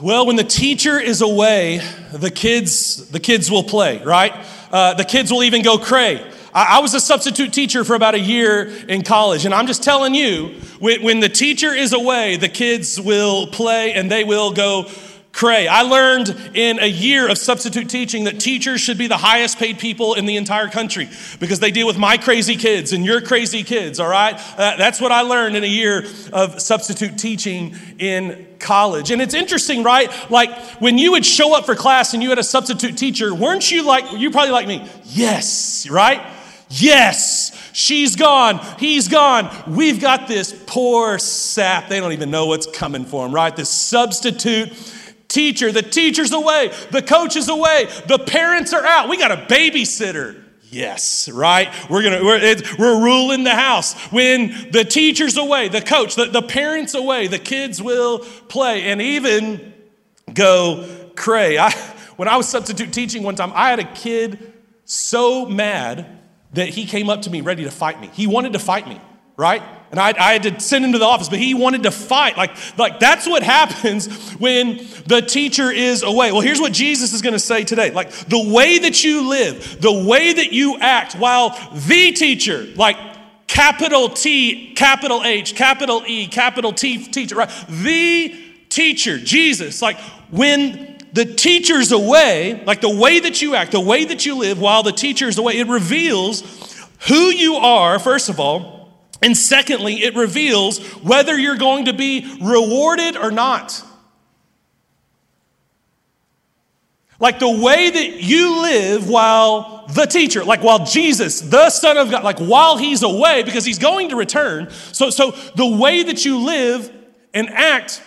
Well, when the teacher is away, the kids, the kids will play, right? Uh, the kids will even go cray. I, was a substitute teacher for about a year in college, and I'm just telling you, when, when the teacher is away, the kids will play and they will go cray. I learned in a year of substitute teaching that teachers should be the highest paid people in the entire country because they deal with my crazy kids and your crazy kids, all right? Uh, that's what I learned in a year of substitute teaching in college. And it's interesting, right? Like when you would show up for class and you had a substitute teacher, weren't you like, you probably like me, yes, right? Yes, she's gone, he's gone. We've got this poor sap. They don't even know what's coming for them, right? This substitute teacher. The teacher's away, the coach is away, the parents are out. We got a babysitter. Yes, right? We're gonna we're, we're ruling the house. When the teacher's away, the coach, the, the parents away, the kids will play and even go cray. I, when I was substitute teaching one time, I had a kid so mad that he came up to me ready to fight me. He wanted to fight me, right? And I, I, had to send him to the office, but he wanted to fight. Like, like that's what happens when the teacher is away. Well, here's what Jesus is going to say today. Like the way that you live, the way that you act while the teacher, like capital T, capital H, capital E, capital T teacher, right? The teacher, Jesus, like when the teacher's away, like the way that you act, the way that you live while the teacher's away, it reveals who you are, first of all and secondly, it reveals whether you're going to be rewarded or not. Like the way that you live while the teacher, like while Jesus, the Son of God, like while he's away because he's going to return. So, so the way that you live and act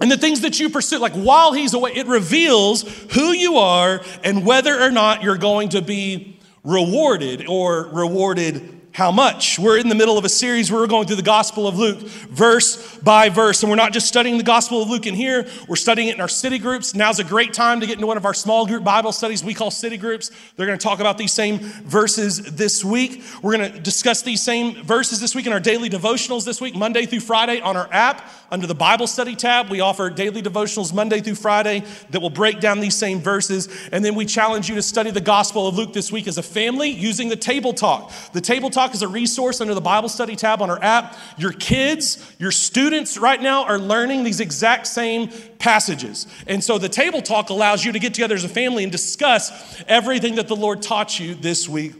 and the things that you pursue, like while he's away, it reveals who you are and whether or not you're going to be rewarded or rewarded how much? We're in the middle of a series where we're going through the Gospel of Luke, verse by verse. And we're not just studying the Gospel of Luke in here, we're studying it in our city groups. Now's a great time to get into one of our small group Bible studies we call city groups. They're going to talk about these same verses this week. We're going to discuss these same verses this week in our daily devotionals this week, Monday through Friday on our app. Under the Bible study tab, we offer daily devotionals Monday through Friday that will break down these same verses. And then we challenge you to study the Gospel of Luke this week as a family using the table talk. The table talk Is a resource under the Bible study tab on our app. Your kids, your students right now are learning these exact same passages. And so the table talk allows you to get together as a family and discuss everything that the Lord taught you this week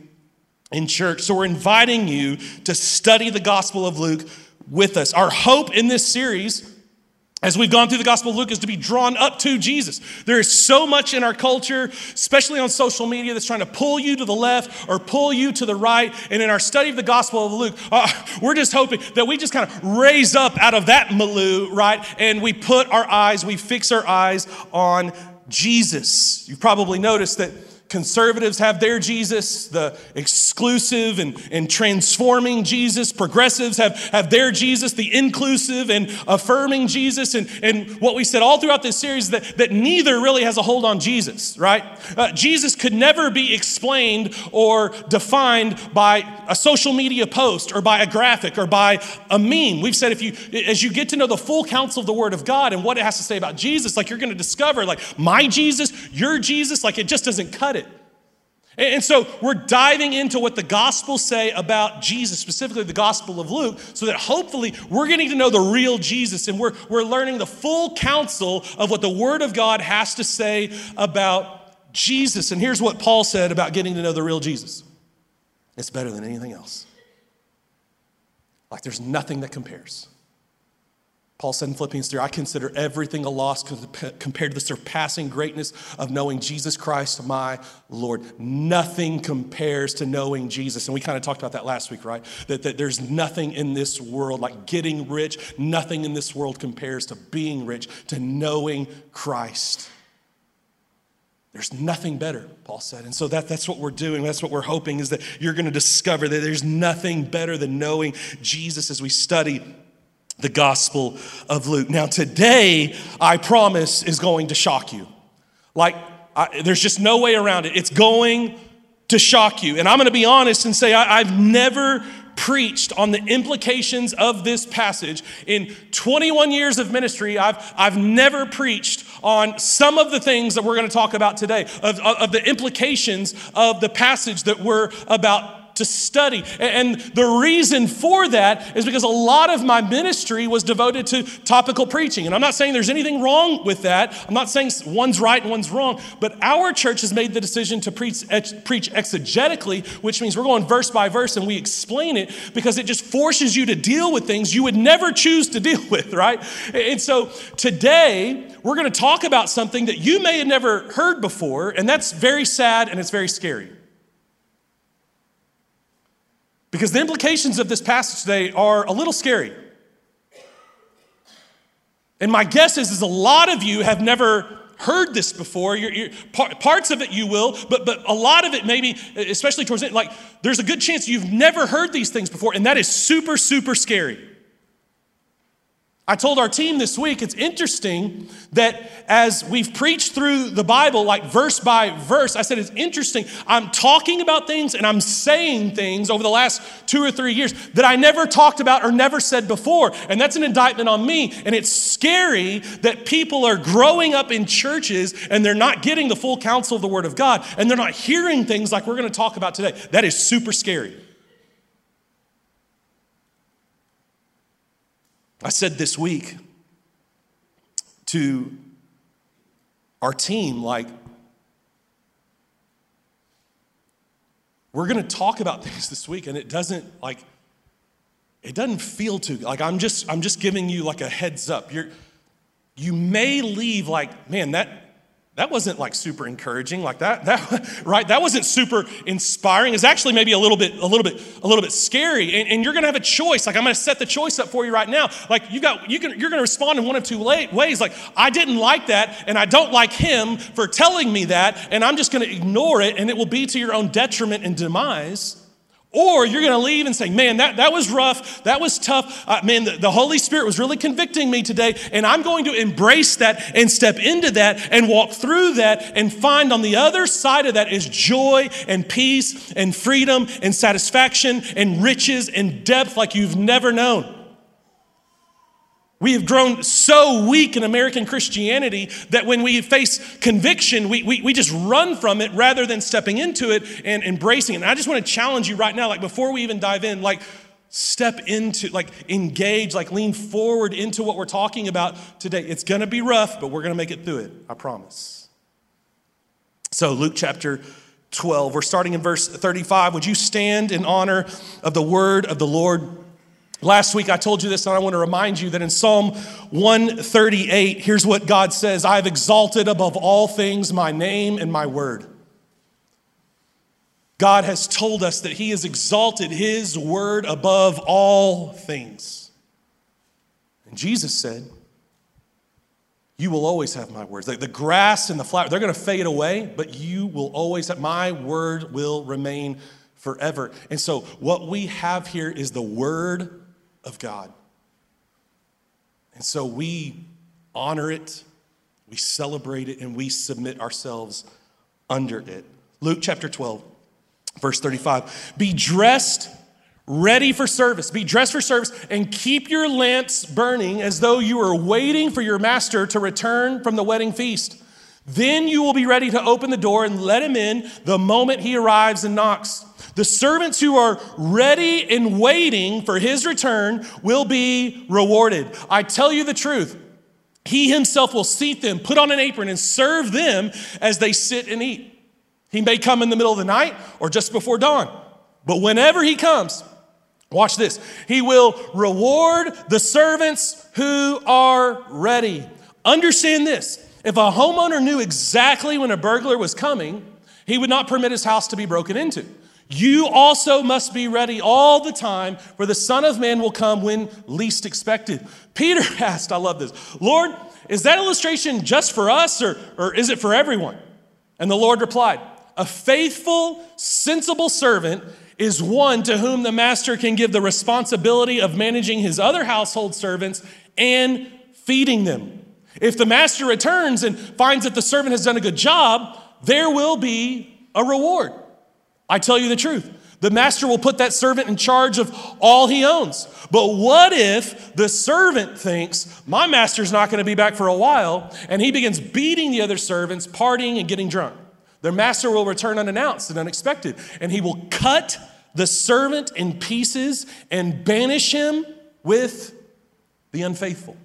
in church. So we're inviting you to study the Gospel of Luke with us. Our hope in this series as we've gone through the Gospel of Luke, is to be drawn up to Jesus. There is so much in our culture, especially on social media, that's trying to pull you to the left or pull you to the right. And in our study of the Gospel of Luke, uh, we're just hoping that we just kind of raise up out of that milieu, right? And we put our eyes, we fix our eyes on Jesus. You've probably noticed that Conservatives have their Jesus, the exclusive and, and transforming Jesus. Progressives have, have their Jesus, the inclusive and affirming Jesus. And, and what we said all throughout this series that, that neither really has a hold on Jesus, right? Uh, Jesus could never be explained or defined by a social media post or by a graphic or by a meme. We've said if you, as you get to know the full counsel of the Word of God and what it has to say about Jesus, like you're going to discover, like my Jesus, your Jesus, like it just doesn't cut it. And so we're diving into what the Gospels say about Jesus, specifically the Gospel of Luke, so that hopefully we're getting to know the real Jesus and we're, we're learning the full counsel of what the Word of God has to say about Jesus. And here's what Paul said about getting to know the real Jesus it's better than anything else. Like there's nothing that compares. Paul said in Philippians 3, I consider everything a loss compared to the surpassing greatness of knowing Jesus Christ, my Lord. Nothing compares to knowing Jesus. And we kind of talked about that last week, right? That, that there's nothing in this world like getting rich, nothing in this world compares to being rich, to knowing Christ. There's nothing better, Paul said. And so that, that's what we're doing. That's what we're hoping is that you're going to discover that there's nothing better than knowing Jesus as we study the Gospel of Luke. Now, today, I promise, is going to shock you. Like, I, there's just no way around it. It's going to shock you. And I'm going to be honest and say, I, I've never preached on the implications of this passage. In 21 years of ministry, I've, I've never preached on some of the things that we're going to talk about today, of, of, of the implications of the passage that we're about to study. And the reason for that is because a lot of my ministry was devoted to topical preaching. And I'm not saying there's anything wrong with that. I'm not saying one's right and one's wrong. But our church has made the decision to preach, preach exegetically, which means we're going verse by verse and we explain it because it just forces you to deal with things you would never choose to deal with, right? And so today, we're going to talk about something that you may have never heard before, and that's very sad and it's very scary. Because the implications of this passage today are a little scary. And my guess is, is a lot of you have never heard this before. You're, you're, parts of it you will, but, but a lot of it maybe, especially towards it, like there's a good chance you've never heard these things before, and that is super, super scary. I told our team this week, it's interesting that as we've preached through the Bible, like verse by verse, I said it's interesting. I'm talking about things and I'm saying things over the last two or three years that I never talked about or never said before. And that's an indictment on me. And it's scary that people are growing up in churches and they're not getting the full counsel of the Word of God and they're not hearing things like we're going to talk about today. That is super scary. I said this week to our team, like, we're going to talk about things this week, and it doesn't, like, it doesn't feel too like i'm just i'm just giving you like a heads up. You're you may leave like man that that wasn't like super encouraging like that that right? That wasn't super inspiring. It's actually maybe a little bit a little bit a little bit scary. And, and you're gonna have a choice. Like i'm gonna set the choice up for you right now. Like you got you can you're gonna respond in one of two ways. Like i didn't like that and i don't like him for telling me that and i'm just gonna ignore it and it will be to your own detriment and demise or you're going to leave and say, man, that, that was rough. That was tough. Uh, man, the, the Holy Spirit was really convicting me today. And I'm going to embrace that and step into that and walk through that and find on the other side of that is joy and peace and freedom and satisfaction and riches and depth like you've never known. We have grown so weak in American Christianity that when we face conviction, we, we, we just run from it rather than stepping into it and embracing it. And I just want to challenge you right now, like before we even dive in, like step into, like engage, like lean forward into what we're talking about today. It's going to be rough, but we're going to make it through it. I promise. So, Luke chapter 12, we're starting in verse 35. Would you stand in honor of the word of the Lord? Last week I told you this, and I want to remind you that in Psalm 138, here's what God says I have exalted above all things my name and my word. God has told us that He has exalted His word above all things. And Jesus said, You will always have my words. The grass and the flower, they're going to fade away, but you will always have, my word will remain forever. And so, what we have here is the word of God. And so we honor it, we celebrate it, and we submit ourselves under it. Luke chapter 12, verse 35. Be dressed, ready for service. Be dressed for service, and keep your lamps burning as though you were waiting for your master to return from the wedding feast. Then you will be ready to open the door and let him in the moment he arrives and knocks. The servants who are ready and waiting for his return will be rewarded. I tell you the truth. He himself will seat them, put on an apron, and serve them as they sit and eat. He may come in the middle of the night or just before dawn, but whenever he comes, watch this, he will reward the servants who are ready. Understand this if a homeowner knew exactly when a burglar was coming, he would not permit his house to be broken into. You also must be ready all the time, for the Son of Man will come when least expected. Peter asked, I love this, Lord, is that illustration just for us or, or is it for everyone? And the Lord replied, A faithful, sensible servant is one to whom the master can give the responsibility of managing his other household servants and feeding them. If the master returns and finds that the servant has done a good job, there will be a reward. I tell you the truth. The master will put that servant in charge of all he owns. But what if the servant thinks, my master's not going to be back for a while, and he begins beating the other servants, partying, and getting drunk? Their master will return unannounced and unexpected, and he will cut the servant in pieces and banish him with the unfaithful.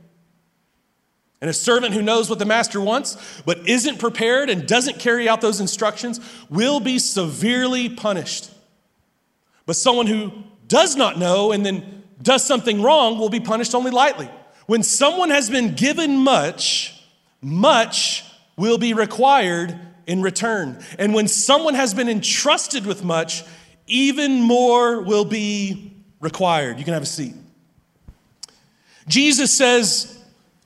And a servant who knows what the master wants, but isn't prepared and doesn't carry out those instructions, will be severely punished. But someone who does not know and then does something wrong will be punished only lightly. When someone has been given much, much will be required in return. And when someone has been entrusted with much, even more will be required. You can have a seat. Jesus says,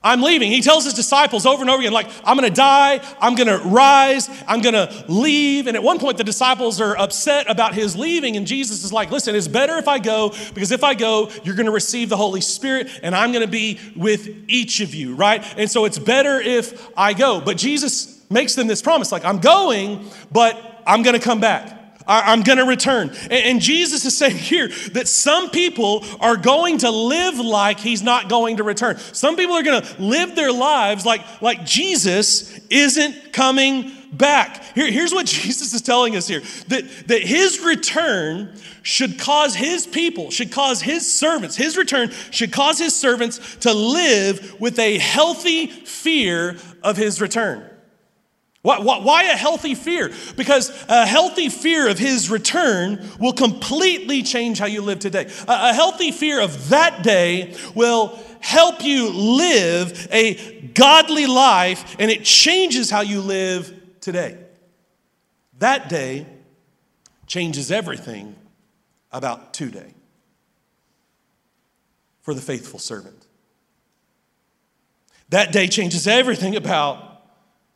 I'm leaving. He tells his disciples over and over again, like, I'm gonna die, I'm gonna rise, I'm gonna leave. And at one point, the disciples are upset about his leaving, and Jesus is like, Listen, it's better if I go, because if I go, you're gonna receive the Holy Spirit, and I'm gonna be with each of you, right? And so it's better if I go. But Jesus makes them this promise, like, I'm going, but I'm gonna come back. I'm going to return. And Jesus is saying here that some people are going to live like he's not going to return. Some people are going to live their lives like, like Jesus isn't coming back. Here, here's what Jesus is telling us here that, that his return should cause his people, should cause his servants, his return should cause his servants to live with a healthy fear of his return. Why, why, a healthy fear? Because a healthy fear of his return will completely change how you live today. A, a healthy fear of that day will help you live a godly life and it changes how you live today. That day changes everything about today for the faithful servant. That day changes everything about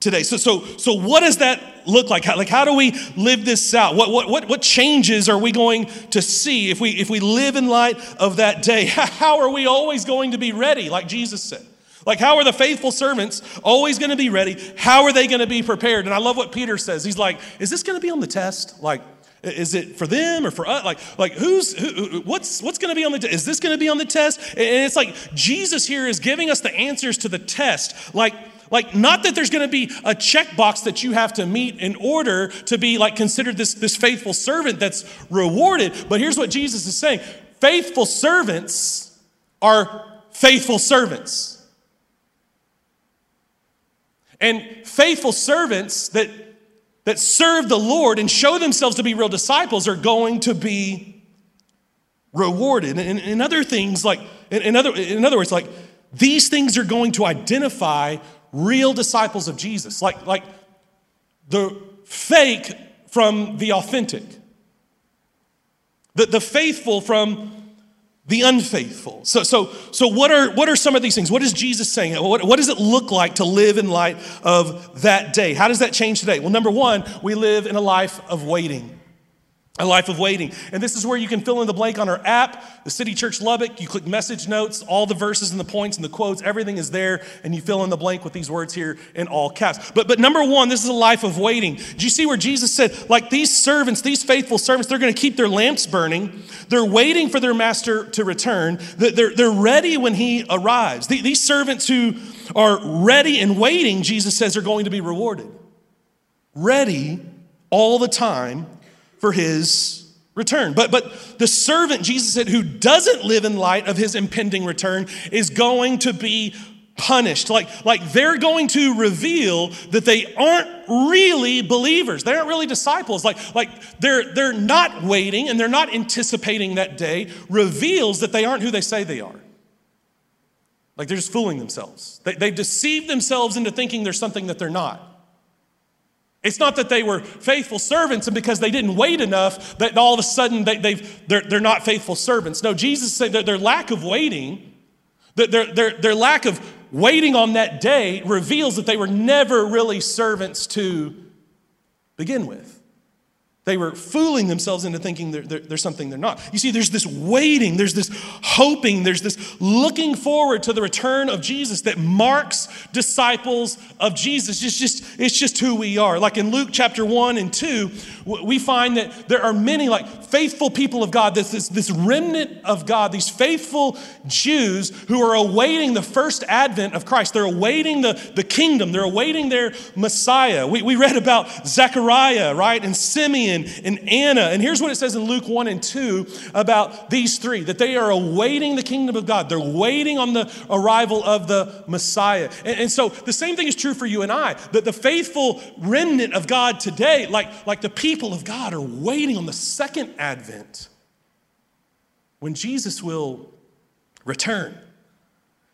today. So, so, so what does that look like? How, like, how do we live this out? What, what, what, what changes are we going to see if we, if we live in light of that day? How are we always going to be ready, like Jesus said? Like, how are the faithful servants always going to be ready? How are they going to be prepared? And I love what Peter says. He's like, is this going to be on the test? Like, is it for them or for us? Like, like who's who, what's what's going to be on the? Is this going to be on the test? And it's like Jesus here is giving us the answers to the test. Like, like, not that there's going to be a checkbox that you have to meet in order to be like considered this, this faithful servant that's rewarded. But here's what Jesus is saying faithful servants are faithful servants. And faithful servants that, that serve the Lord and show themselves to be real disciples are going to be rewarded. And, and other things, like, in, in, other, in other words, like, these things are going to identify real disciples of Jesus, like, like the fake from the authentic, the, the faithful from the unfaithful. So, so, so what, are, what are some of these things? What is Jesus saying? What, what does it look like to live in light of that day? How does that change today? Well, number one, we live in a life of waiting. A life of waiting. And this is where you can fill in the blank on our app, the City Church Lubbock. You click message notes, all the verses and the points and the quotes, everything is there, and you fill in the blank with these words here in all caps. But, but number one, this is a life of waiting. Do you see where Jesus said, like these servants, these faithful servants, they're going to keep their lamps burning. They're waiting for their master to return. They're, they're ready when he arrives. These servants who are ready and waiting, Jesus says, are going to be rewarded. Ready all the time for his return. But, but the servant, Jesus said, who doesn't live in light of his impending return is going to be punished. Like, like they're going to reveal that they aren't really believers. They aren't really disciples. Like, like they're, they're not waiting and they're not anticipating that day reveals that they aren't who they say they are. Like they're just fooling themselves. They, they've deceived themselves into thinking there's something that they're not. It's not that they were faithful servants and because they didn't wait enough that all of a sudden they, they've, they're, they're not faithful servants. No, Jesus said that their lack of waiting, their, their, their lack of waiting on that day reveals that they were never really servants to begin with. They were fooling themselves into thinking they're, they're, they're, something they're not. You see, there's this waiting, there's this hoping, there's this looking forward to the return of Jesus that marks disciples of Jesus. It's just, it's just who we are. Like in Luke chapter 1 and 2, we find that there are many like faithful people of God, this, this, this remnant of God, these faithful Jews who are awaiting the first advent of Christ. They're awaiting the, the kingdom, they're awaiting their Messiah. We, we read about Zechariah, right, and Simeon and, and Anna. And here's what it says in Luke 1 and 2 about these three that they are awaiting the kingdom of God. They're waiting on the arrival of the Messiah. And, and so the same thing is true for you and I. That the faithful remnant of God today, like, like the people of God, are waiting on the second advent when Jesus will return.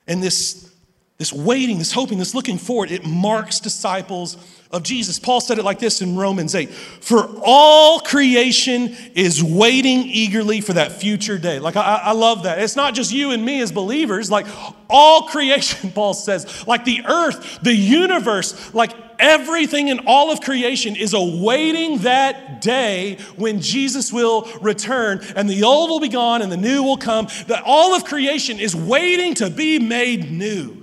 And this, this waiting, this hoping, this looking forward, it marks disciples of Jesus. Paul said it like this in Romans 8 For all creation is waiting eagerly for that future day. Like, I, I, love that. It's not just you and me as believers, like, all creation, Paul says, like the earth, the universe, like everything in all of creation is awaiting that day when Jesus will return and the old will be gone and the new will come. That all of creation is waiting to be made new.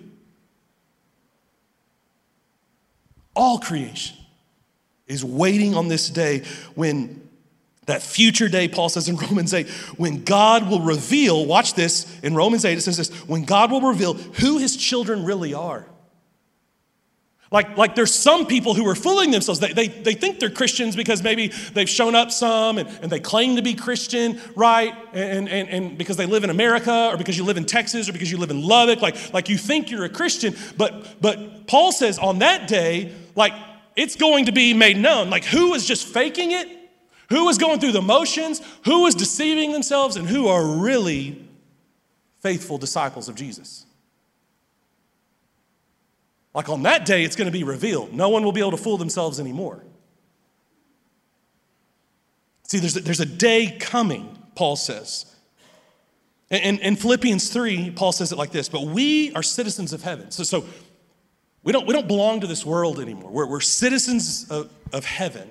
All creation is waiting on this day when that future day, Paul says in Romans 8, when God will reveal, watch this, in Romans 8, it says this, when God will reveal who his children really are. Like, like there's some people who are fooling themselves. They, they, they think they're Christians because maybe they've shown up some and, and they claim to be Christian, right? And, and, and because they live in America or because you live in Texas or because you live in Lubbock, like, like you think you're a Christian. But, but Paul says on that day, like it's going to be made known. Like who is just faking it, who is going through the motions, who is deceiving themselves, and who are really faithful disciples of Jesus. Like on that day, it's going to be revealed. No one will be able to fool themselves anymore. See, there's a, there's a day coming, Paul says. And in Philippians 3, Paul says it like this But we are citizens of heaven. So, so we, don't, we don't belong to this world anymore. We're, we're citizens of, of heaven.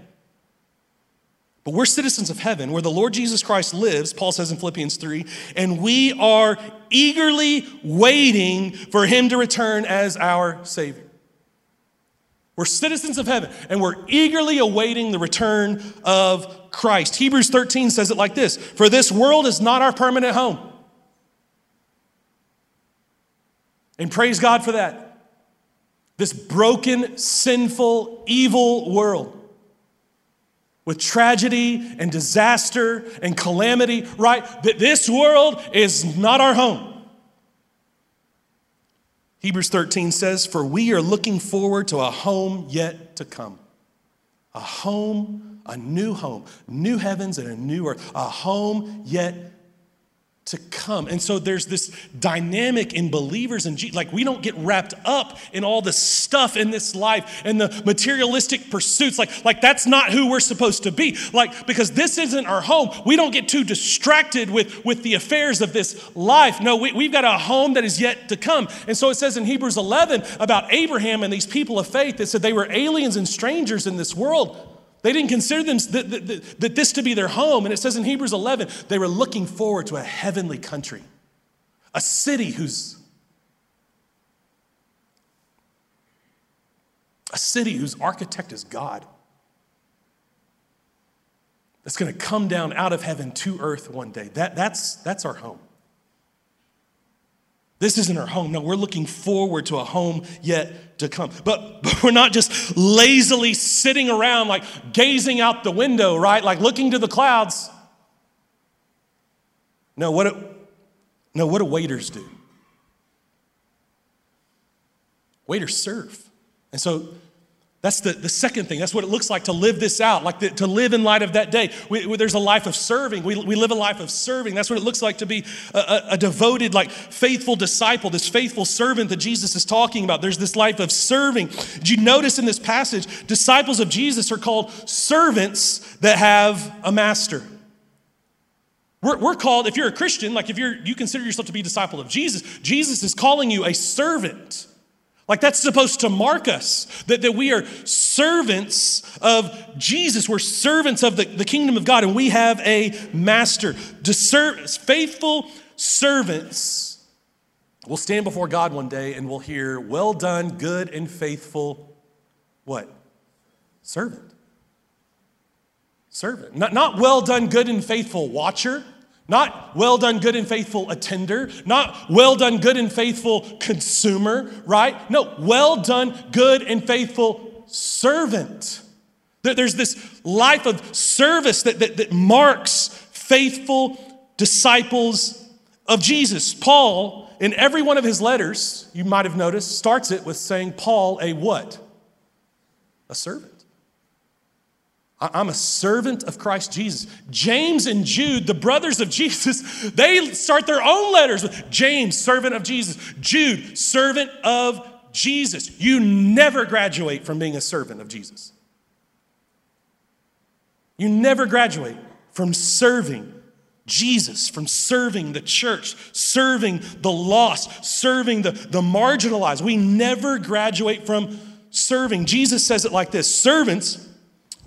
But we're citizens of heaven where the Lord Jesus Christ lives, Paul says in Philippians 3, and we are eagerly waiting for him to return as our Savior. We're citizens of heaven and we're eagerly awaiting the return of Christ. Hebrews 13 says it like this For this world is not our permanent home. And praise God for that. This broken, sinful, evil world with tragedy and disaster and calamity, right? That this world is not our home. Hebrews 13 says, For we are looking forward to a home yet to come. A home, a new home, new heavens and a new earth, a home yet to come. And so there's this dynamic in believers and Jesus. Like we don't get wrapped up in all the stuff in this life and the materialistic pursuits. Like, like that's not who we're supposed to be. Like, because this isn't our home. We don't get too distracted with, with the affairs of this life. No, we, we've got a home that is yet to come. And so it says in Hebrews 11 about Abraham and these people of faith that said they were aliens and strangers in this world. They didn't consider them, that, that, that this to be their home. And it says in Hebrews 11, they were looking forward to a heavenly country, a city whose a city whose architect is God. That's going to come down out of heaven to earth one day. That, that's, that's our home. This isn't our home. No, we're looking forward to a home yet to come. But, but we're not just lazily sitting around, like gazing out the window, right? Like looking to the clouds. No, what do, no, what do waiters do? Waiters serve. And so that's the, the second thing. That's what it looks like to live this out, like the, to live in light of that day. We, we, there's a life of serving. We, we live a life of serving. That's what it looks like to be a, a, a, devoted, like faithful disciple, this faithful servant that Jesus is talking about. There's this life of serving. Did you notice in this passage, disciples of Jesus are called servants that have a master? We're, we're called, if you're a Christian, like if you're, you consider yourself to be a disciple of Jesus, Jesus is calling you a servant. Like that's supposed to mark us, that, that we are servants of Jesus. We're servants of the, the kingdom of God, and we have a master. Disser- faithful servants will stand before God one day and we'll hear, Well done, good and faithful, what? Servant. Servant. Not, not well done, good and faithful watcher not well done, good and faithful attender. Not well done, good and faithful consumer, right? No, well done, good and faithful servant. There's this life of service that, that, that marks faithful disciples of Jesus. Paul, in every one of his letters, you might have noticed, starts it with saying, Paul, a what? A servant. I'm a servant of Christ Jesus. James and Jude, the brothers of Jesus, they start their own letters with James, servant of Jesus, Jude, servant of Jesus. You never graduate from being a servant of Jesus. You never graduate from serving Jesus, from serving the church, serving the lost, serving the, the marginalized. We never graduate from serving. Jesus says it like this Servants,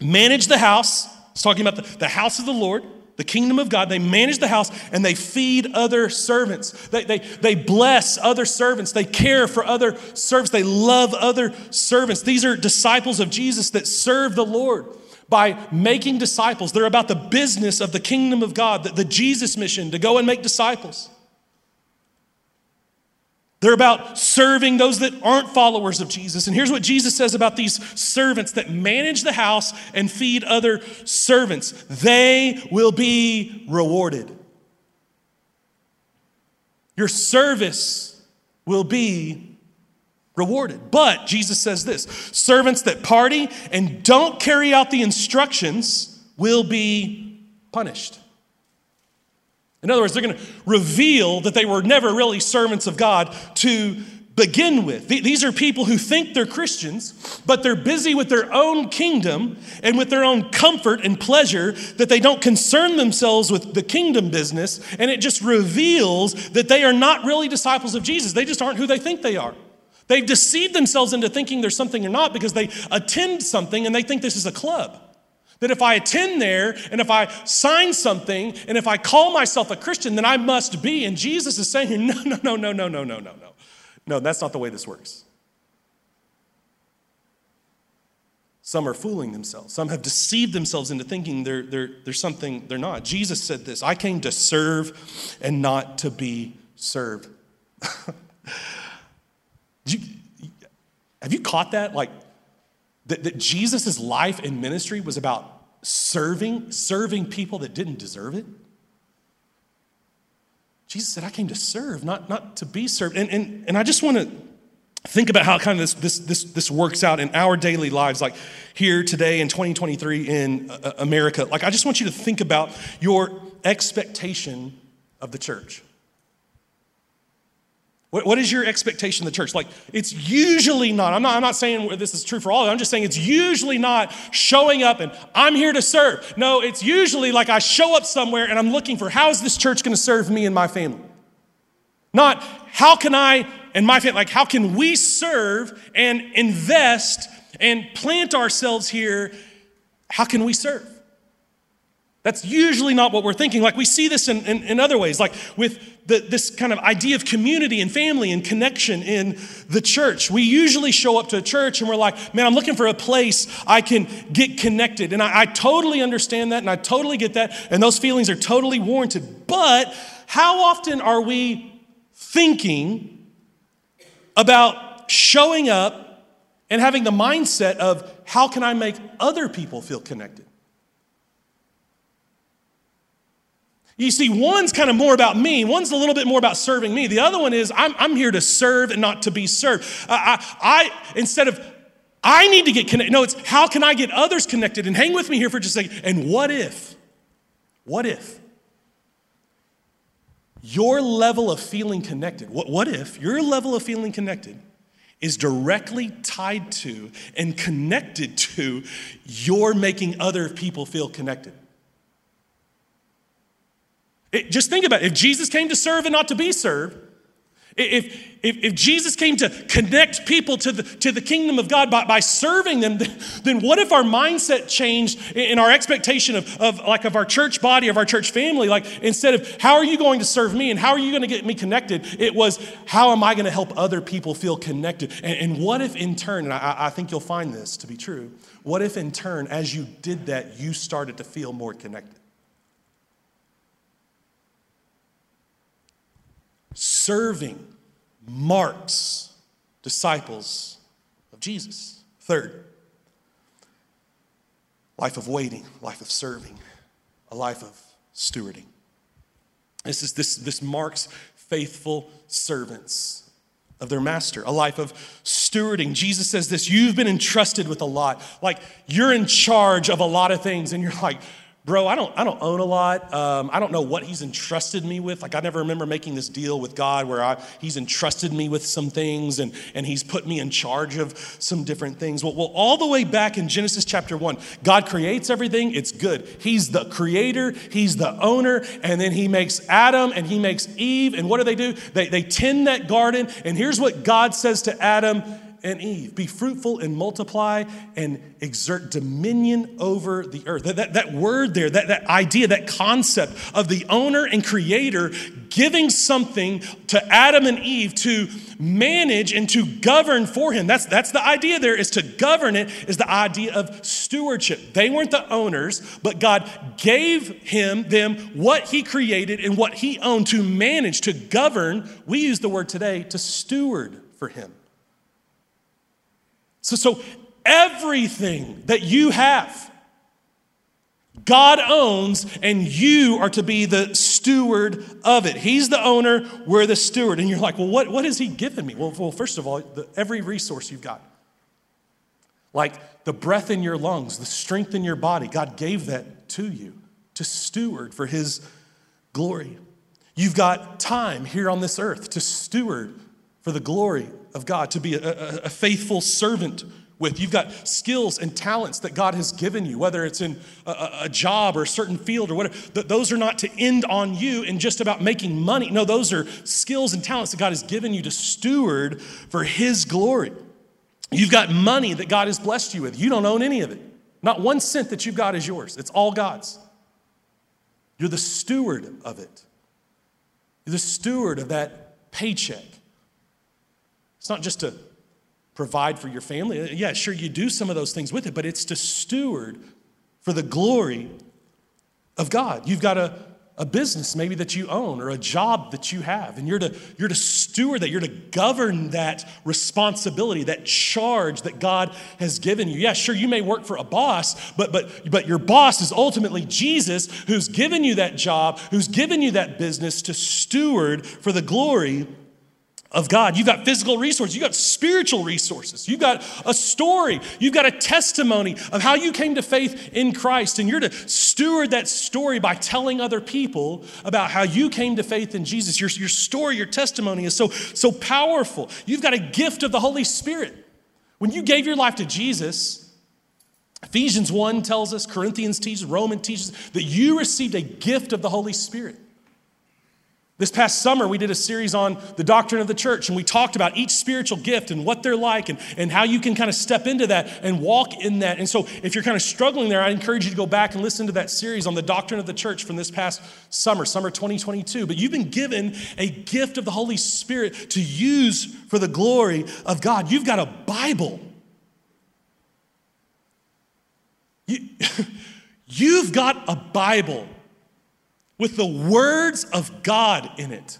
manage the house. It's talking about the, the house of the Lord, the kingdom of God. They manage the house and they feed other servants. They, they, they bless other servants. They care for other servants. They love other servants. These are disciples of Jesus that serve the Lord by making disciples. They're about the business of the kingdom of God, the, the Jesus mission to go and make disciples. They're about serving those that aren't followers of Jesus. And here's what Jesus says about these servants that manage the house and feed other servants they will be rewarded. Your service will be rewarded. But Jesus says this servants that party and don't carry out the instructions will be punished. In other words, they're going to reveal that they were never really servants of God to begin with. These are people who think they're Christians, but they're busy with their own kingdom and with their own comfort and pleasure that they don't concern themselves with the kingdom business. And it just reveals that they are not really disciples of Jesus. They just aren't who they think they are. They've deceived themselves into thinking there's something or not because they attend something and they think this is a club. That if I attend there and if I sign something and if I call myself a Christian, then I must be. And Jesus is saying, no, no, no, no, no, no, no, no, no. No, that's not the way this works. Some are fooling themselves. Some have deceived themselves into thinking they're, they're, they're something they're not. Jesus said this I came to serve and not to be served. you, have you caught that? Like, that, that Jesus' life and ministry was about serving, serving people that didn't deserve it. Jesus said, I came to serve, not, not to be served. And, and, and I just want to think about how kind of this, this, this, this works out in our daily lives, like here today in 2023 in uh, America. Like, I just want you to think about your expectation of the church. What, what is your expectation of the church? Like, it's usually not, I'm not, I'm not saying this is true for all, I'm just saying it's usually not showing up and I'm here to serve. No, it's usually like I show up somewhere and I'm looking for how is this church going to serve me and my family? Not how can I and my family, like how can we serve and invest and plant ourselves here? How can we serve? That's usually not what we're thinking. Like we see this in, in, in other ways, like with the, this kind of idea of community and family and connection in the church. We usually show up to a church and we're like, man, I'm looking for a place I can get connected. And I, I totally understand that and I totally get that. And those feelings are totally warranted. But how often are we thinking about showing up and having the mindset of how can I make other people feel connected? You see, one's kind of more about me, one's a little bit more about serving me. The other one is I'm, I'm here to serve and not to be served. I, I, I instead of I need to get connected, no, it's how can I get others connected? And hang with me here for just a second. And what if, what if your level of feeling connected, what, what if your level of feeling connected is directly tied to and connected to your making other people feel connected? It, just think about it. If Jesus came to serve and not to be served, If, if, if, Jesus came to connect people to the, to the kingdom of God by, by serving them, then what if our mindset changed in our expectation of, of like of our church body, of our church family? Like instead of how are you going to serve me and how are you going to get me connected, it was how am I going to help other people feel connected? And, and what if in turn, and I, I think you'll find this to be true, what if in turn, as you did that, you started to feel more connected? Serving marks disciples of Jesus. Third, life of waiting, life of serving, a life of stewarding. This, is, this, this marks faithful servants of their master, a life of stewarding. Jesus says this you've been entrusted with a lot. Like you're in charge of a lot of things, and you're like, bro, I don't, I don't own a lot. Um, I don't know what he's entrusted me with. Like, I never remember making this deal with God where I, he's entrusted me with some things and, and he's put me in charge of some different things. Well, well, all the way back in Genesis chapter one, God creates everything, it's good. He's the creator, he's the owner, and then he makes Adam and he makes Eve. And what do they do? They, they tend that garden. And here's what God says to Adam and Eve. Be fruitful and multiply and exert dominion over the earth. That, that, that, word there, that, that idea, that concept of the owner and creator giving something to Adam and Eve to manage and to govern for him. That's, that's the idea there is to govern it, is the idea of stewardship. They weren't the owners, but God gave him them what he created and what he owned to manage, to govern. We use the word today to steward for him. So, so everything that you have, God owns, and you are to be the steward of it. He's the owner, we're the steward. And you're like, well, what, what has He given me? Well, well first of all, the, every resource you've got. Like the breath in your lungs, the strength in your body, God gave that to you to steward for His glory. You've got time here on this earth to steward for the glory of God, to be a, a, a, faithful servant with. You've got skills and talents that God has given you, whether it's in a, a job or a certain field or whatever. Those are not to end on you and just about making money. No, those are skills and talents that God has given you to steward for His glory. You've got money that God has blessed you with. You don't own any of it. Not one cent that you've got is yours, it's all God's. You're the steward of it. You're the steward of that paycheck. It's not just to provide for your family. Yeah, sure, you do some of those things with it, but it's to steward for the glory of God. You've got a, a business maybe that you own or a job that you have, and you're to, you're to steward that, you're to govern that responsibility, that charge that God has given you. Yeah, sure, you may work for a boss, but, but, but your boss is ultimately Jesus who's given you that job, who's given you that business to steward for the glory of God. You've got physical resources, you've got spiritual resources, you've got a story, you've got a testimony of how you came to faith in Christ. And you're to steward that story by telling other people about how you came to faith in Jesus. Your, your story, your testimony is so, so powerful. You've got a gift of the Holy Spirit. When you gave your life to Jesus, Ephesians 1 tells us, Corinthians teaches, Romans teaches that you received a gift of the Holy Spirit. This past summer, we did a series on the doctrine of the church, and we talked about each spiritual gift and what they're like and, and how you can kind of step into that and walk in that. And so, if you're kind of struggling there, I encourage you to go back and listen to that series on the doctrine of the church from this past summer, summer 2022. But you've been given a gift of the Holy Spirit to use for the glory of God. You've got a Bible. You, you've got a Bible with the words of God in it.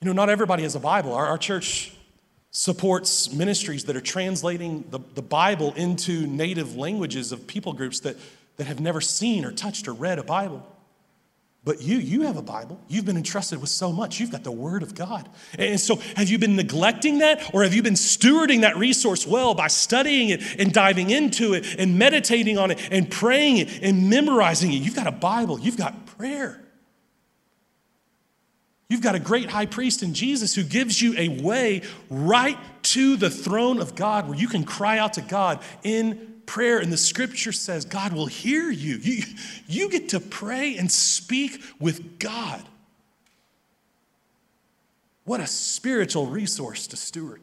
You know, not everybody has a Bible. Our, our church supports ministries that are translating the, the Bible into native languages of people groups that, that have never seen or touched or read a Bible. But you, you have a Bible. You've been entrusted with so much. You've got the Word of God. And so, have you been neglecting that, or have you been stewarding that resource well by studying it and diving into it and meditating on it and praying it and memorizing it? You've got a Bible. You've got prayer. You've got a great high priest in Jesus who gives you a way right to the throne of God where you can cry out to God in prayer, and the scripture says God will hear you. You, you get to pray and speak with God. What a spiritual resource to steward.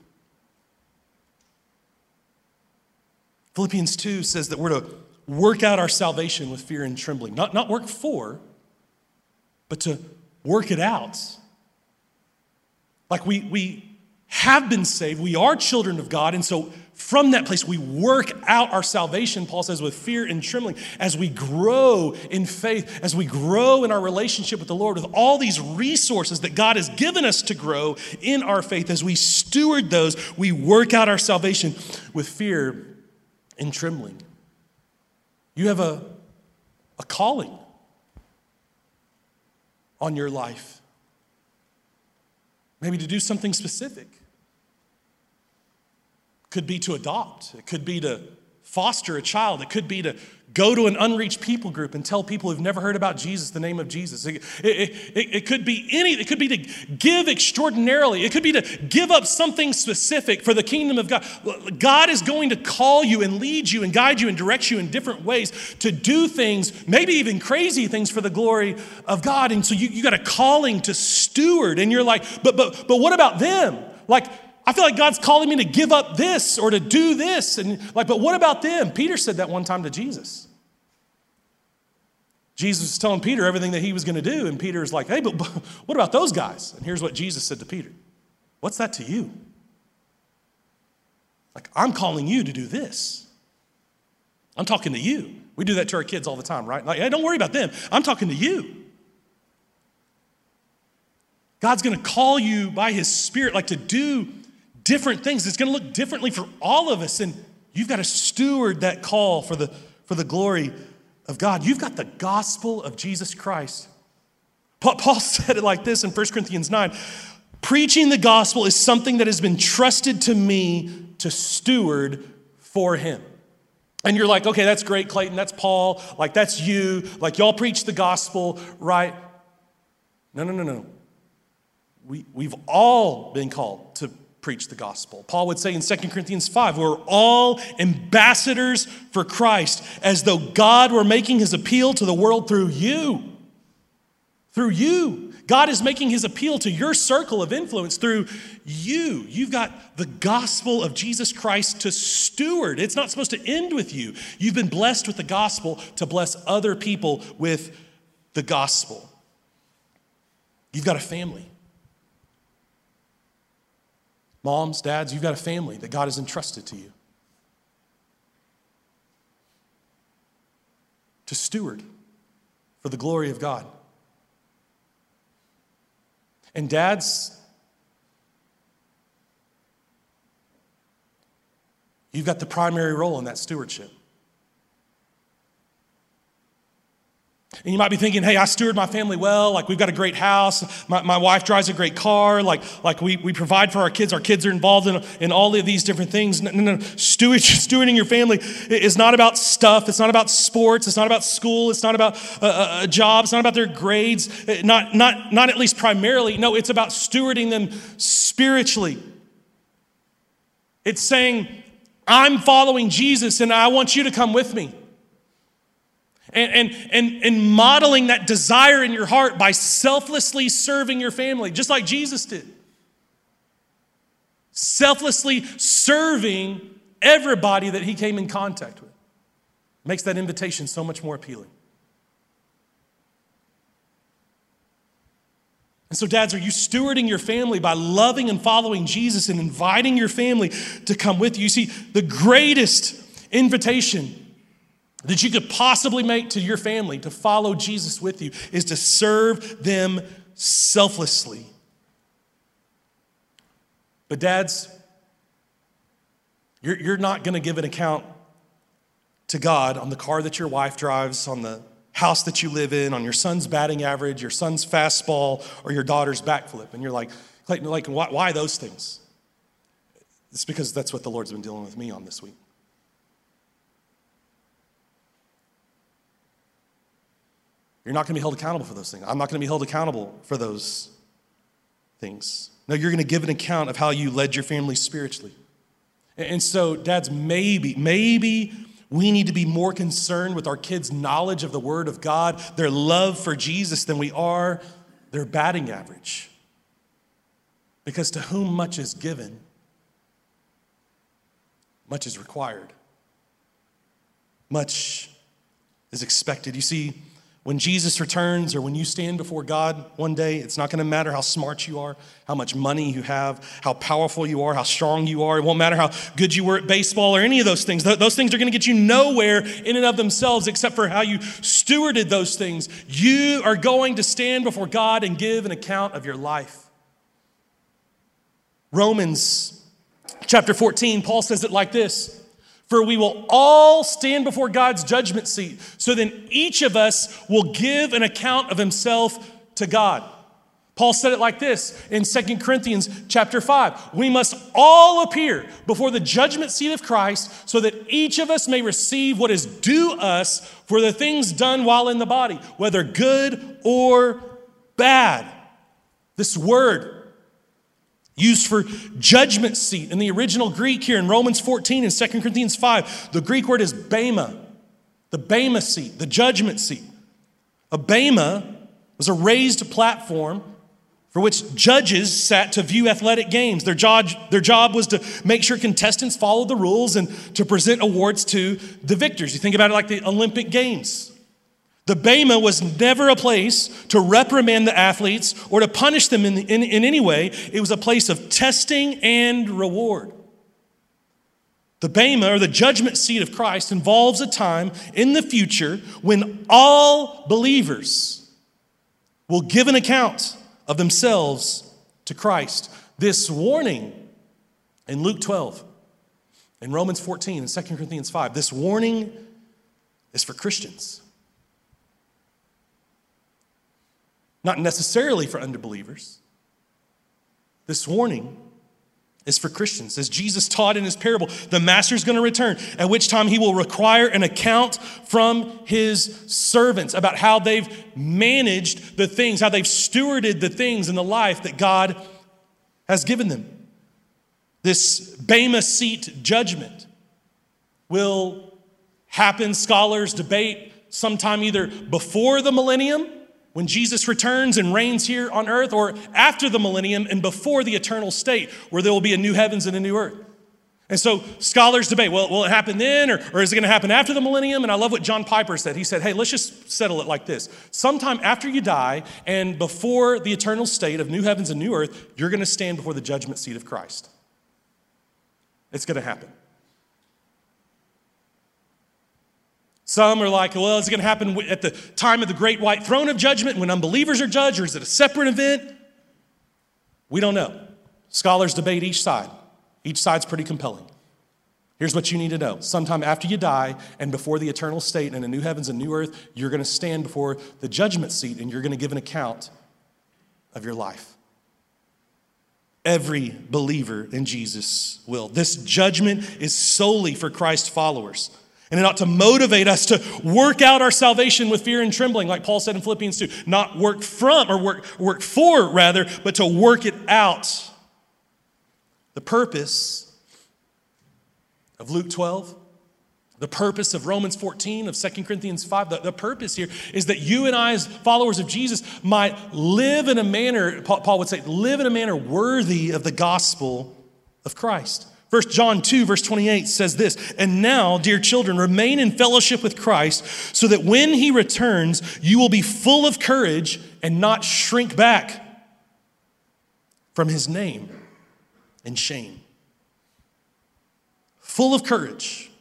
Philippians 2 says that we're to work out our salvation with fear and trembling. Not, not work for, but to work it out. Like we, we have been saved, we are children of God, and so from that place we work out our salvation, Paul says, with fear and trembling as we grow in faith, as we grow in our relationship with the Lord, with all these resources that God has given us to grow in our faith. As we steward those, we work out our salvation with fear and trembling. You have a, a calling on your life, maybe to do something specific. Could be to adopt, it could be to foster a child, it could be to Go to an unreached people group and tell people who've never heard about Jesus the name of Jesus. It, it, it, it, could be any, it could be to give extraordinarily. It could be to give up something specific for the kingdom of God. God is going to call you and lead you and guide you and direct you in different ways to do things, maybe even crazy things for the glory of God. And so you, you got a calling to steward, and you're like, but but but what about them? Like I feel like God's calling me to give up this or to do this. And like, but what about them? Peter said that one time to Jesus. Jesus was telling Peter everything that he was going to do, and Peter is like, hey, but, but what about those guys? And here's what Jesus said to Peter What's that to you? Like, I'm calling you to do this. I'm talking to you. We do that to our kids all the time, right? Like, hey, don't worry about them. I'm talking to you. God's going to call you by his spirit, like to do different things. It's going to look differently for all of us. And you've got to steward that call for the, for the glory of God. You've got the gospel of Jesus Christ. Paul said it like this in 1 Corinthians 9 Preaching the gospel is something that has been trusted to me to steward for him. And you're like, okay, that's great, Clayton. That's Paul. Like, that's you. Like, y'all preach the gospel, right? No, no, no, no. We, we've all been called to preach the gospel. Paul would say in 2 Corinthians 5, we're all ambassadors for Christ, as though God were making his appeal to the world through you. Through you. God is making his appeal to your circle of influence through you. You've got the gospel of Jesus Christ to steward. It's not supposed to end with you. You've been blessed with the gospel to bless other people with the gospel. You've got a family. Moms, dads, you've got a family that God has entrusted to you. To steward for the glory of God. And dads, you've got the primary role in that stewardship. And you might be thinking, hey, I steward my family well. Like, we've got a great house. My, my wife drives a great car. Like, like we, we provide for our kids. Our kids are involved in, in all of these different things. No, no, no. Steward, stewarding your family is not about stuff. It's not about sports. It's not about school. It's not about a, a job. It's not about their grades. Eh, not, not, not at least primarily. No, it's about stewarding them spiritually. It's saying, I'm following Jesus and I want you to come with me and, and, and, and modeling that desire in your heart by selflessly serving your family, just like Jesus did. Selflessly serving everybody that he came in contact with makes that invitation so much more appealing. And so, dads, are you stewarding your family by loving and following Jesus and inviting your family to come with you? You see, the greatest invitation that you could possibly make to your family to follow Jesus with you is to serve them selflessly. But, dads, you're, you're not going to give an account to God on the car that your wife drives, on the house that you live in, on your son's batting average, your son's fastball, or your daughter's backflip. And you're like, Clayton, like why, why those things? It's because that's what the Lord's been dealing with me on this week. You're not going to be held accountable for those things. I'm not going to be held accountable for those things. No, you're going to give an account of how you led your family spiritually. And so, dads, maybe, maybe we need to be more concerned with our kids' knowledge of the Word of God, their love for Jesus, than we are their batting average. Because to whom much is given, much is required, much is expected. You see, when Jesus returns or when you stand before God one day, it's not going to matter how smart you are, how much money you have, how powerful you are, how strong you are. It won't matter how good you were at baseball or any of those things. Those things are going to get you nowhere in and of themselves except for how you stewarded those things. You are going to stand before God and give an account of your life. Romans chapter 14, Paul says it like this for we will all stand before God's judgment seat. So then each of us will give an account of himself to God. Paul said it like this in Second Corinthians chapter 5. We must all appear before the judgment seat of Christ so that each of us may receive what is due us for the things done while in the body, whether good or bad. This word used for judgment seat in the original Greek here in Romans 14 and 2 Corinthians 5. The Greek word is bema, the bema seat, the judgment seat. A bema was a raised platform for which judges sat to view athletic games. Their job, their job was to make sure contestants followed the rules and to present awards to the victors. You think about it like the Olympic Games. The Bema was never a place to reprimand the athletes or to punish them in, in, in any way. It was a place of testing and reward. The Bema, or the judgment seat of Christ, involves a time in the future when all believers will give an account of themselves to Christ. This warning in Luke 12, in Romans 14, and 2 Corinthians 5, this warning is for Christians. Not necessarily for unbelievers. This warning is for Christians. As Jesus taught in his parable, the master is going to return, at which time he will require an account from his servants about how they've managed the things, how they've stewarded the things in the life that God has given them. This Bema seat judgment will happen, scholars debate, sometime either before the millennium when Jesus returns and reigns here on earth, or after the millennium and before the eternal state, where there will be a new heavens and a new earth. And so scholars debate well, will it happen then, or, or is it going to happen after the millennium? And I love what John Piper said. He said, hey, let's just settle it like this. Sometime after you die and before the eternal state of new heavens and new earth, you're going to stand before the judgment seat of Christ. It's going to happen. Some are like, well, is it going to happen at the time of the great white throne of judgment when unbelievers are judged, or is it a separate event? We don't know. Scholars debate each side. Each side's pretty compelling. Here's what you need to know. Sometime after you die and before the eternal state and a new heavens and new earth, you're going to stand before the judgment seat and you're going to give an account of your life. Every believer in Jesus will. This judgment is solely for Christ followers. And it ought to motivate us to work out our salvation with fear and trembling, like Paul said in Philippians 2. Not work from or work, work for, rather, but to work it out. The purpose of Luke 12, the purpose of Romans 14, of 2 Corinthians 5, the, the purpose here is that you and I, as followers of Jesus, might live in a manner, Paul would say, live in a manner worthy of the gospel of Christ. 1 John 2, verse 28 says this And now, dear children, remain in fellowship with Christ, so that when he returns, you will be full of courage and not shrink back from his name and shame. Full of courage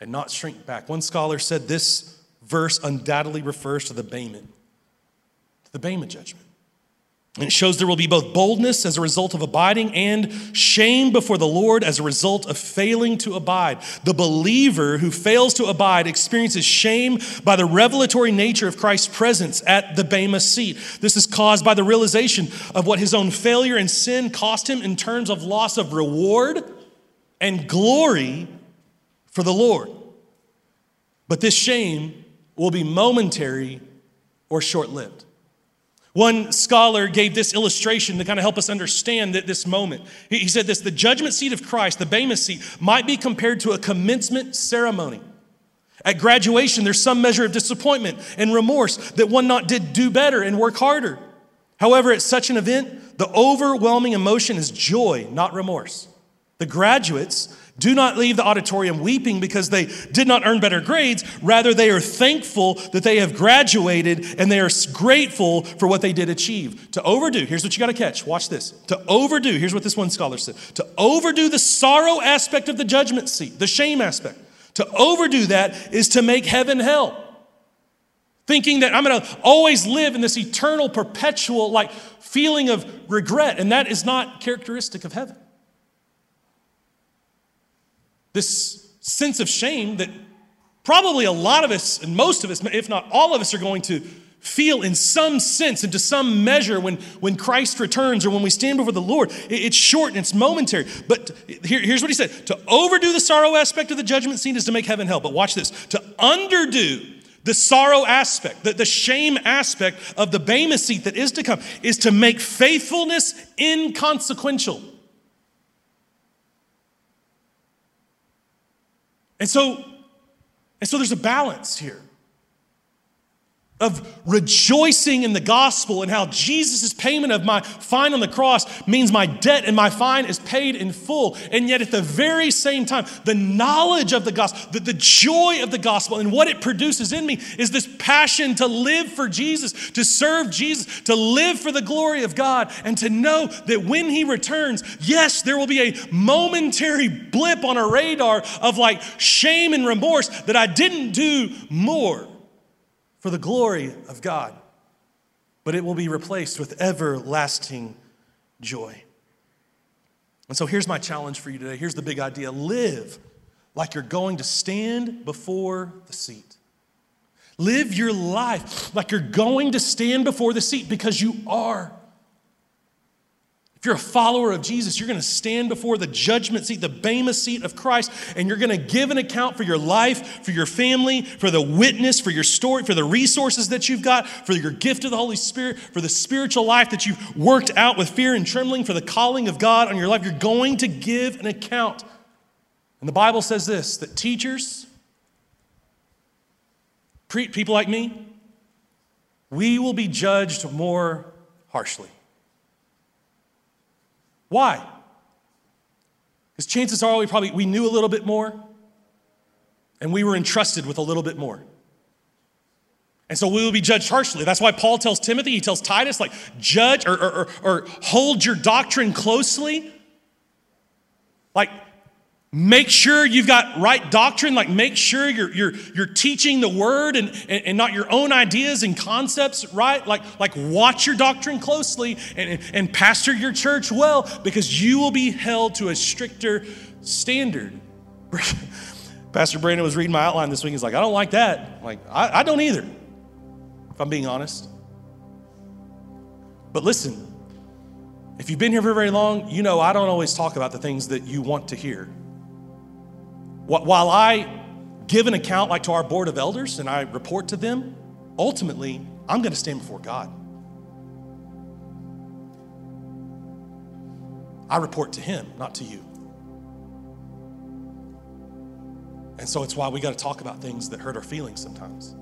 and not shrink back. One scholar said this verse undoubtedly refers to the Bema, to the Bema judgment. And it shows there will be both boldness as a result of abiding and shame before the Lord as a result of failing to abide. The believer who fails to abide experiences shame by the revelatory nature of Christ's presence at the Bema seat. This is caused by the realization of what his own failure and sin cost him in terms of loss of reward and glory for the Lord. But this shame will be momentary or short lived. One scholar gave this illustration to kind of help us understand that this moment. He said this the judgment seat of Christ, the Bema seat, might be compared to a commencement ceremony. At graduation, there's some measure of disappointment and remorse that one not did do better and work harder. However, at such an event, the overwhelming emotion is joy, not remorse. The graduates do not leave the auditorium weeping because they did not earn better grades. Rather, they are thankful that they have graduated and they are grateful for what they did achieve. To overdo, here's what you got to catch. Watch this. To overdo, here's what this one scholar said to overdo the sorrow aspect of the judgment seat, the shame aspect. To overdo that is to make heaven hell. Thinking that I'm going to always live in this eternal, perpetual, like feeling of regret. And that is not characteristic of heaven this sense of shame that probably a lot of us, and most of us, if not all of us, are going to feel in some sense and to some measure when, when Christ returns or when we stand before the Lord. It's short and it's momentary. But here, here's what he said to overdo the sorrow aspect of the judgment scene is to make heaven hell. But watch this to underdo the sorrow aspect, the, the shame aspect of the Bema seat that is to come, is to make faithfulness inconsequential. And so, and so there's a balance here of rejoicing in the gospel and how Jesus' payment of my fine on the cross means my debt and my fine is paid in full. And yet, at the very same time, the knowledge of the gospel, the, the joy of the gospel, and what it produces in me is this passion to live for Jesus, to serve Jesus, to live for the glory of God, and to know that when He returns, yes, there will be a momentary blip on a radar of like shame and remorse that I didn't do more for the glory of God, but it will be replaced with everlasting joy. And so here's my challenge for you today. Here's the big idea live like you're going to stand before the seat. Live your life like you're going to stand before the seat because you are. You're a follower of Jesus, you're going to stand before the judgment seat, the Bema seat of Christ, and you're going to give an account for your life, for your family, for the witness, for your story, for the resources that you've got, for your gift of the Holy Spirit, for the spiritual life that you've worked out with fear and trembling, for the calling of God on your life. You're going to give an account. And the Bible says this that teachers, people like me, we will be judged more harshly. Why? Because chances are we probably we knew a little bit more and we were entrusted with a little bit more. And so we will be judged harshly. That's why Paul tells Timothy, he tells Titus, like, judge or, or, or, or hold your doctrine closely. Like, Make sure you've got right doctrine, like make sure you're, you're, you're teaching the word and, and, and, not your own ideas and concepts, right? Like, like watch your doctrine closely and, and pastor your church well because you will be held to a stricter standard. Pastor Brandon was reading my outline this week. He's like, I don't like that. I'm like, I, I don't either, if I'm being honest. But listen, if you've been here for very long, you know I don't always talk about the things that you want to hear. While I give an account like to our board of elders and I report to them, ultimately, I'm going to stand before God. I report to Him, not to you. And so it's why we got to talk about things that hurt our feelings sometimes.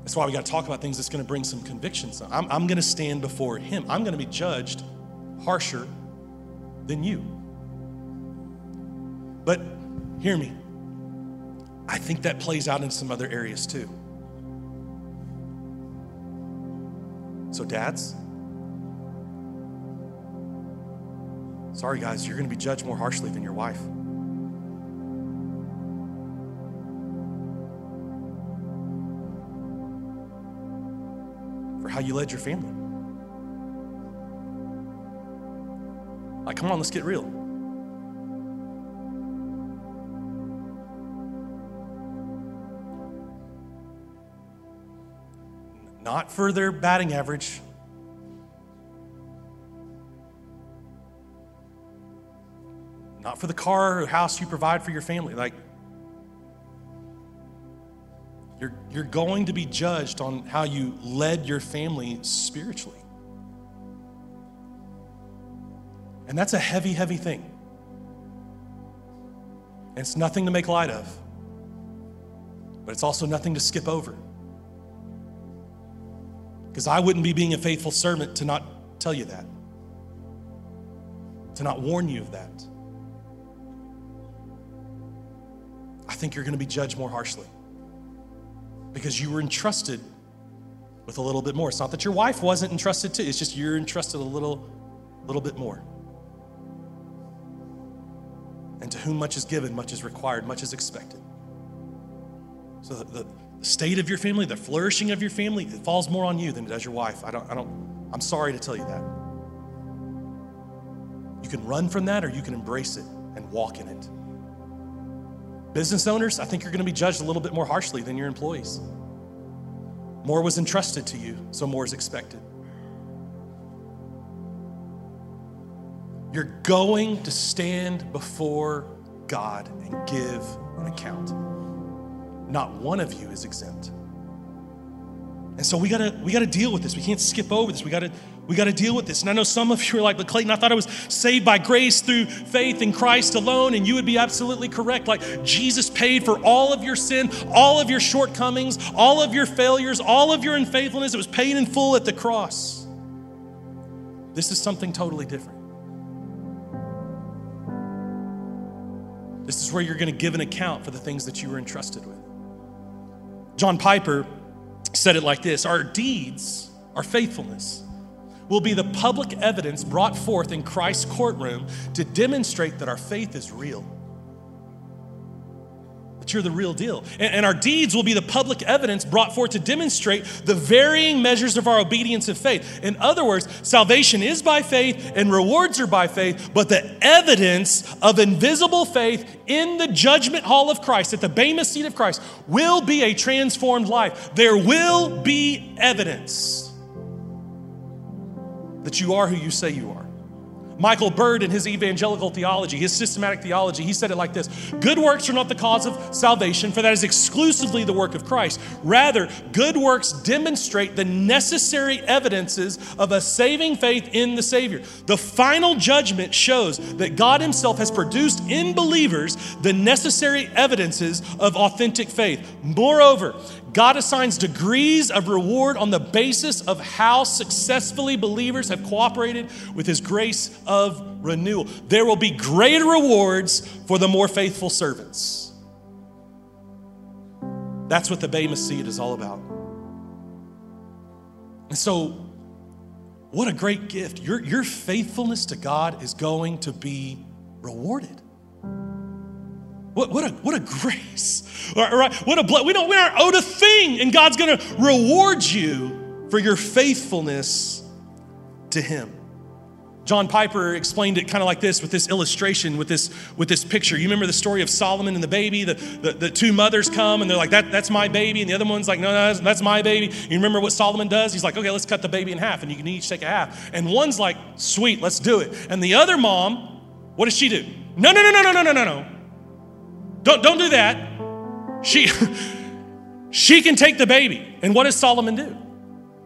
That's why we got to talk about things that's going to bring some convictions. I'm, I'm going to stand before Him. I'm going to be judged harsher than you. But hear me, I think that plays out in some other areas too. So, dads, sorry guys, you're going to be judged more harshly than your wife. For how you led your family. Like, come on, let's get real. Not for their batting average. Not for the car or house you provide for your family. Like, you're, you're going to be judged on how you led your family spiritually. And that's a heavy, heavy thing. And it's nothing to make light of, but it's also nothing to skip over. Because I wouldn't be being a faithful servant to not tell you that, to not warn you of that. I think you're going to be judged more harshly because you were entrusted with a little bit more. It's not that your wife wasn't entrusted to, it's just you're entrusted a little, little bit more. And to whom much is given, much is required, much is expected. So the, the, state of your family, the flourishing of your family, it falls more on you than it does your wife. I don't, I don't, I'm sorry to tell you that. You can run from that or you can embrace it and walk in it. Business owners, I think you're going to be judged a little bit more harshly than your employees. More was entrusted to you, so more is expected. You're going to stand before God and give an account. Not one of you is exempt. And so we gotta we gotta deal with this. We can't skip over this. We gotta we gotta deal with this. And I know some of you are like, but Clayton, I thought I was saved by grace through faith in Christ alone, and you would be absolutely correct. Like Jesus paid for all of your sin, all of your shortcomings, all of your failures, all of your unfaithfulness. It was paid in full at the cross. This is something totally different. This is where you're going to give an account for the things that you were entrusted with. John Piper said it like this Our deeds, our faithfulness, will be the public evidence brought forth in Christ's courtroom to demonstrate that our faith is real that you're the real deal. And, and, our deeds will be the public evidence brought forth to demonstrate the varying measures of our obedience of faith. In other words, salvation is by faith and rewards are by faith, but the evidence of invisible faith in the judgment hall of Christ, at the Bema seat of Christ, will be a transformed life. There will be evidence that you are who you say you are. Michael Bird, in his evangelical theology, his systematic theology, he said it like this Good works are not the cause of salvation, for that is exclusively the work of Christ. Rather, good works demonstrate the necessary evidences of a saving faith in the Savior. The final judgment shows that God Himself has produced in believers the necessary evidences of authentic faith. Moreover, God assigns degrees of reward on the basis of how successfully believers have cooperated with His grace of renewal. There will be greater rewards for the more faithful servants. That's what the Bema seat is all about. And so, what a great gift. Your, your faithfulness to God is going to be rewarded. What, what, a, what a grace. Right? What a blood. we don't we aren't owed a thing, and God's gonna reward you for your faithfulness to Him. John Piper explained it kind of like this with this illustration, with this, with this picture. You remember the story of Solomon and the baby? The, the, the two mothers come and they're like, that, that's my baby. And the other one's like, no, no, that's, my baby. You remember what Solomon does? He's like, okay, let's cut the baby in half and you can each take a half. And one's like, sweet, let's do it. And the other mom, what does she do? No, no, no, no, no, no, no, no. Don't, don't do that. She, she can take the baby. And what does Solomon do?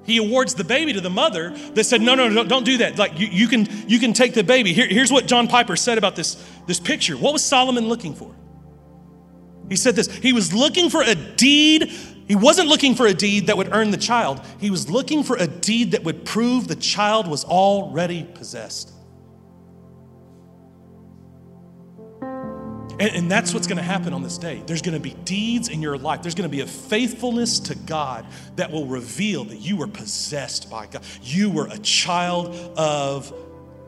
He awards the baby to the mother that said, No, no, no, don't do that. Like, you, you, can, you can take the baby. Here, here's what John Piper said about this, this picture. What was Solomon looking for? He said this He was looking for a deed. He wasn't looking for a deed that would earn the child, he was looking for a deed that would prove the child was already possessed. And, and that's what's going to happen on this day. There's going to be deeds in your life. There's going to be a faithfulness to God that will reveal that you were possessed by God. You were a child of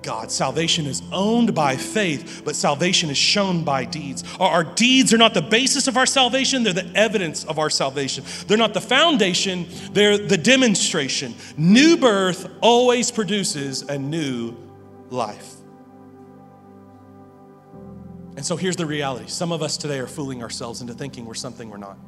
God. Salvation is owned by faith, but salvation is shown by deeds. Our, our, deeds are not the basis of our salvation, they're the evidence of our salvation. They're not the foundation, they're the demonstration. New birth always produces a new life. And so here's the reality some of us today are fooling ourselves into thinking we're something we're not.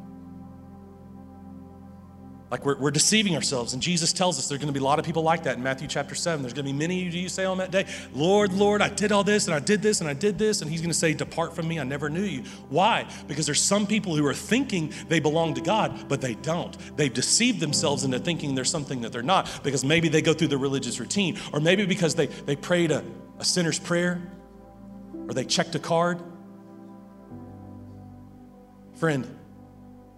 Like we're, we're deceiving ourselves. And Jesus tells us there's going to be a lot of people like that in Matthew chapter 7. There's going to be many of you say on that day, Lord, Lord, I did all this and I did this and I did this. And he's going to say, Depart from me, I never knew you. Why? Because there's some people who are thinking they belong to God, but they don't. They've deceived themselves into thinking they're something that they're not because maybe they go through the religious routine or maybe because they, they prayed a, a sinner's prayer or they checked a card. Friend,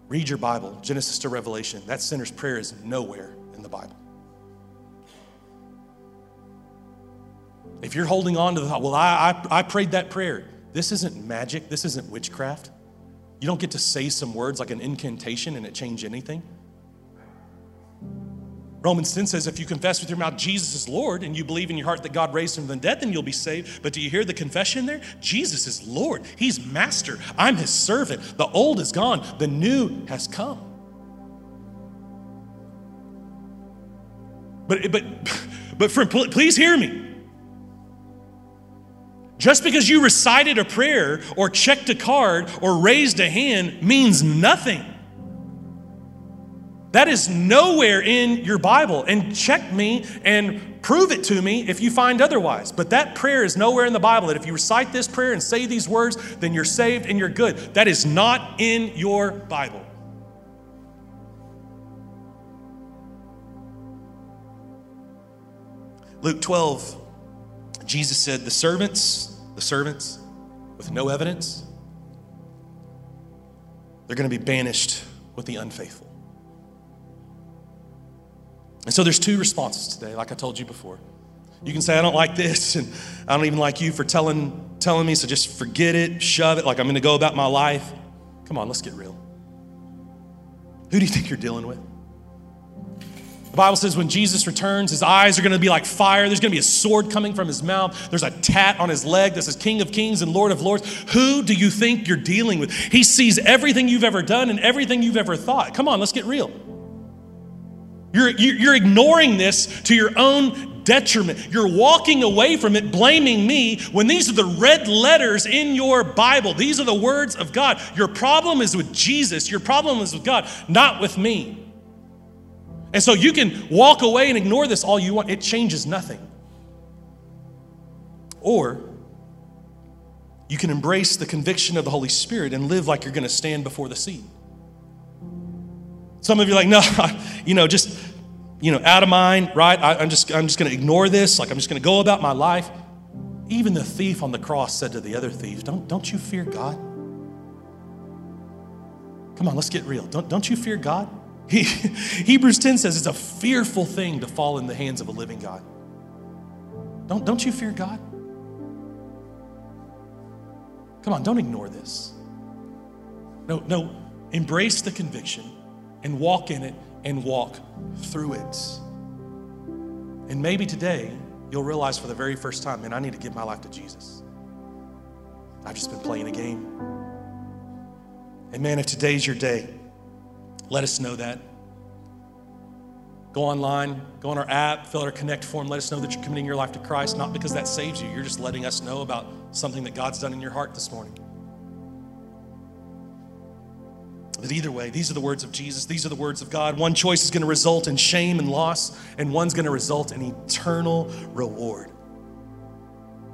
read your Bible, Genesis to Revelation. That sinner's prayer is nowhere in the Bible. If you're holding on to the thought, well, I, I, I prayed that prayer, this isn't magic, this isn't witchcraft. You don't get to say some words like an incantation and it change anything. Romans 10 says, if you confess with your mouth Jesus is Lord and you believe in your heart that God raised him from the dead, then you'll be saved. But do you hear the confession there? Jesus is Lord. He's master. I'm his servant. The old is gone, the new has come. But, but, but friend, please hear me. Just because you recited a prayer or checked a card or raised a hand means nothing. That is nowhere in your Bible. And check me and prove it to me if you find otherwise. But that prayer is nowhere in the Bible that if you recite this prayer and say these words, then you're saved and you're good. That is not in your Bible. Luke 12, Jesus said, The servants, the servants with no evidence, they're going to be banished with the unfaithful. And so there's two responses today, like I told you before. You can say, I don't like this, and I don't even like you for telling, telling me, so just forget it, shove it, like I'm gonna go about my life. Come on, let's get real. Who do you think you're dealing with? The Bible says when Jesus returns, his eyes are going to be like fire. There's going to be a sword coming from his mouth. There's a tat on his leg that says King of Kings and Lord of Lords. Who do you think you're dealing with? He sees everything you've ever done and everything you've ever thought. Come on, let's get real. You're, you're ignoring this to your own detriment. You're walking away from it, blaming me when these are the red letters in your Bible. These are the words of God. Your problem is with Jesus, your problem is with God, not with me. And so you can walk away and ignore this all you want, it changes nothing. Or you can embrace the conviction of the Holy Spirit and live like you're going to stand before the seat. Some of you are like, no, you know, just, you know, out of mind, right? I, am just, I'm just going to ignore this. Like, I'm just going to go about my life. Even the thief on the cross said to the other thieves, don't, don't you fear God? Come on, let's get real. Don't, don't you fear God? He, Hebrews 10 says it's a fearful thing to fall in the hands of a living God. Don't, don't you fear God? Come on, don't ignore this. No, no, embrace the conviction and walk in it and walk through it. And maybe today you'll realize for the very first time, man, I need to give my life to Jesus. I've just been playing a game. And man, if today's your day, let us know that. Go online, go on our app, fill out our connect form, let us know that you're committing your life to Christ, not because that saves you. You're just letting us know about something that God's done in your heart this morning. But either way, these are the words of Jesus. These are the words of God. One choice is going to result in shame and loss, and one's going to result in eternal reward.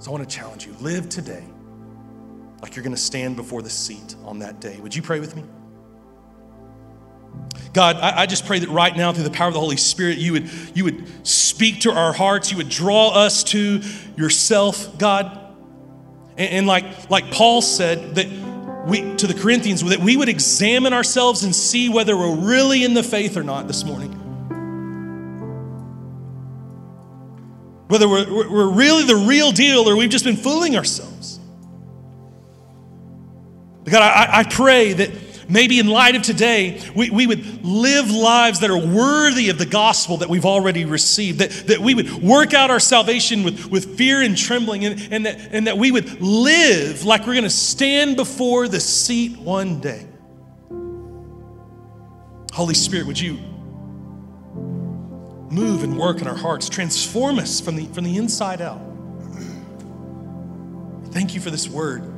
So I want to challenge you live today like you're going to stand before the seat on that day. Would you pray with me? God, I, I, just pray that right now, through the power of the Holy Spirit, you would, you would speak to our hearts, you would draw us to yourself, God. And, and like, like Paul said, that we, to the Corinthians that we would examine ourselves and see whether we're really in the faith or not this morning. Whether we're, we're really the real deal or we've just been fooling ourselves. God, I, I pray that maybe in light of today, we, we would live lives that are worthy of the gospel that we've already received, that, that we would work out our salvation with, with fear and trembling, and, and, that, and that we would live like we're going to stand before the seat one day. Holy Spirit, would you move and work in our hearts, transform us from the, from the inside out? Thank you for this word.